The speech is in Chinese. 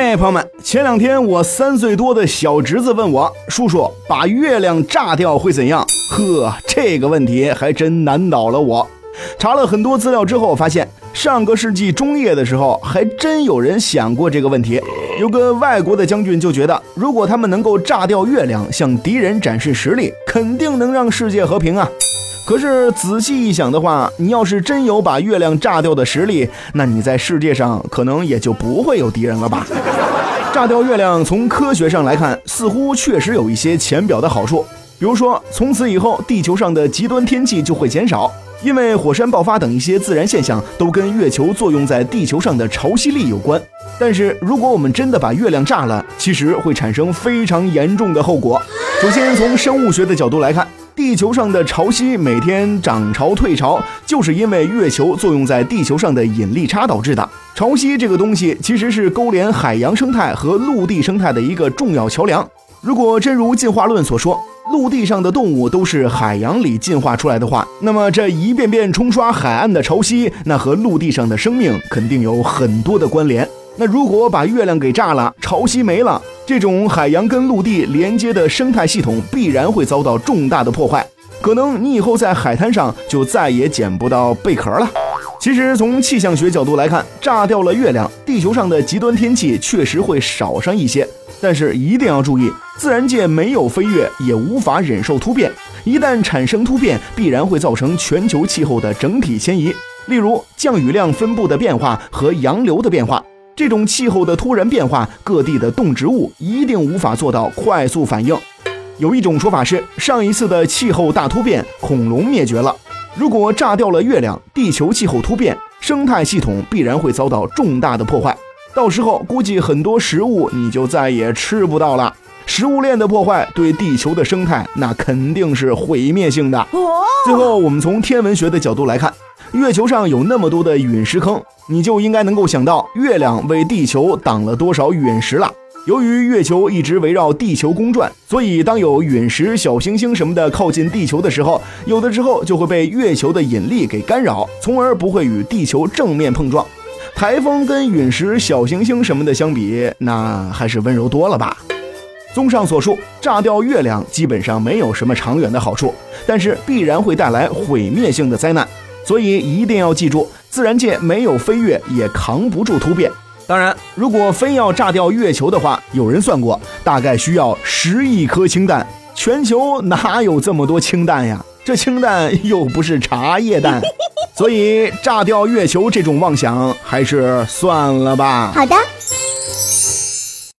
嘿，朋友们，前两天我三岁多的小侄子问我：“叔叔，把月亮炸掉会怎样？”呵，这个问题还真难倒了我。查了很多资料之后，发现上个世纪中叶的时候，还真有人想过这个问题。有个外国的将军就觉得，如果他们能够炸掉月亮，向敌人展示实力，肯定能让世界和平啊。可是仔细一想的话，你要是真有把月亮炸掉的实力，那你在世界上可能也就不会有敌人了吧？炸掉月亮，从科学上来看，似乎确实有一些浅表的好处，比如说，从此以后地球上的极端天气就会减少，因为火山爆发等一些自然现象都跟月球作用在地球上的潮汐力有关。但是，如果我们真的把月亮炸了，其实会产生非常严重的后果。首先，从生物学的角度来看。地球上的潮汐每天涨潮退潮，就是因为月球作用在地球上的引力差导致的。潮汐这个东西其实是勾连海洋生态和陆地生态的一个重要桥梁。如果真如进化论所说，陆地上的动物都是海洋里进化出来的话，那么这一遍遍冲刷海岸的潮汐，那和陆地上的生命肯定有很多的关联。那如果把月亮给炸了，潮汐没了，这种海洋跟陆地连接的生态系统必然会遭到重大的破坏，可能你以后在海滩上就再也捡不到贝壳了。其实从气象学角度来看，炸掉了月亮，地球上的极端天气确实会少上一些，但是一定要注意，自然界没有飞跃，也无法忍受突变，一旦产生突变，必然会造成全球气候的整体迁移，例如降雨量分布的变化和洋流的变化。这种气候的突然变化，各地的动植物一定无法做到快速反应。有一种说法是，上一次的气候大突变，恐龙灭绝了。如果炸掉了月亮，地球气候突变，生态系统必然会遭到重大的破坏。到时候估计很多食物你就再也吃不到了。食物链的破坏对地球的生态那肯定是毁灭性的。最后，我们从天文学的角度来看。月球上有那么多的陨石坑，你就应该能够想到月亮为地球挡了多少陨石了。由于月球一直围绕地球公转，所以当有陨石、小行星什么的靠近地球的时候，有的时候就会被月球的引力给干扰，从而不会与地球正面碰撞。台风跟陨石、小行星什么的相比，那还是温柔多了吧。综上所述，炸掉月亮基本上没有什么长远的好处，但是必然会带来毁灭性的灾难。所以一定要记住，自然界没有飞跃也扛不住突变。当然，如果非要炸掉月球的话，有人算过，大概需要十亿颗氢弹。全球哪有这么多氢弹呀？这氢弹又不是茶叶蛋，所以炸掉月球这种妄想还是算了吧。好的。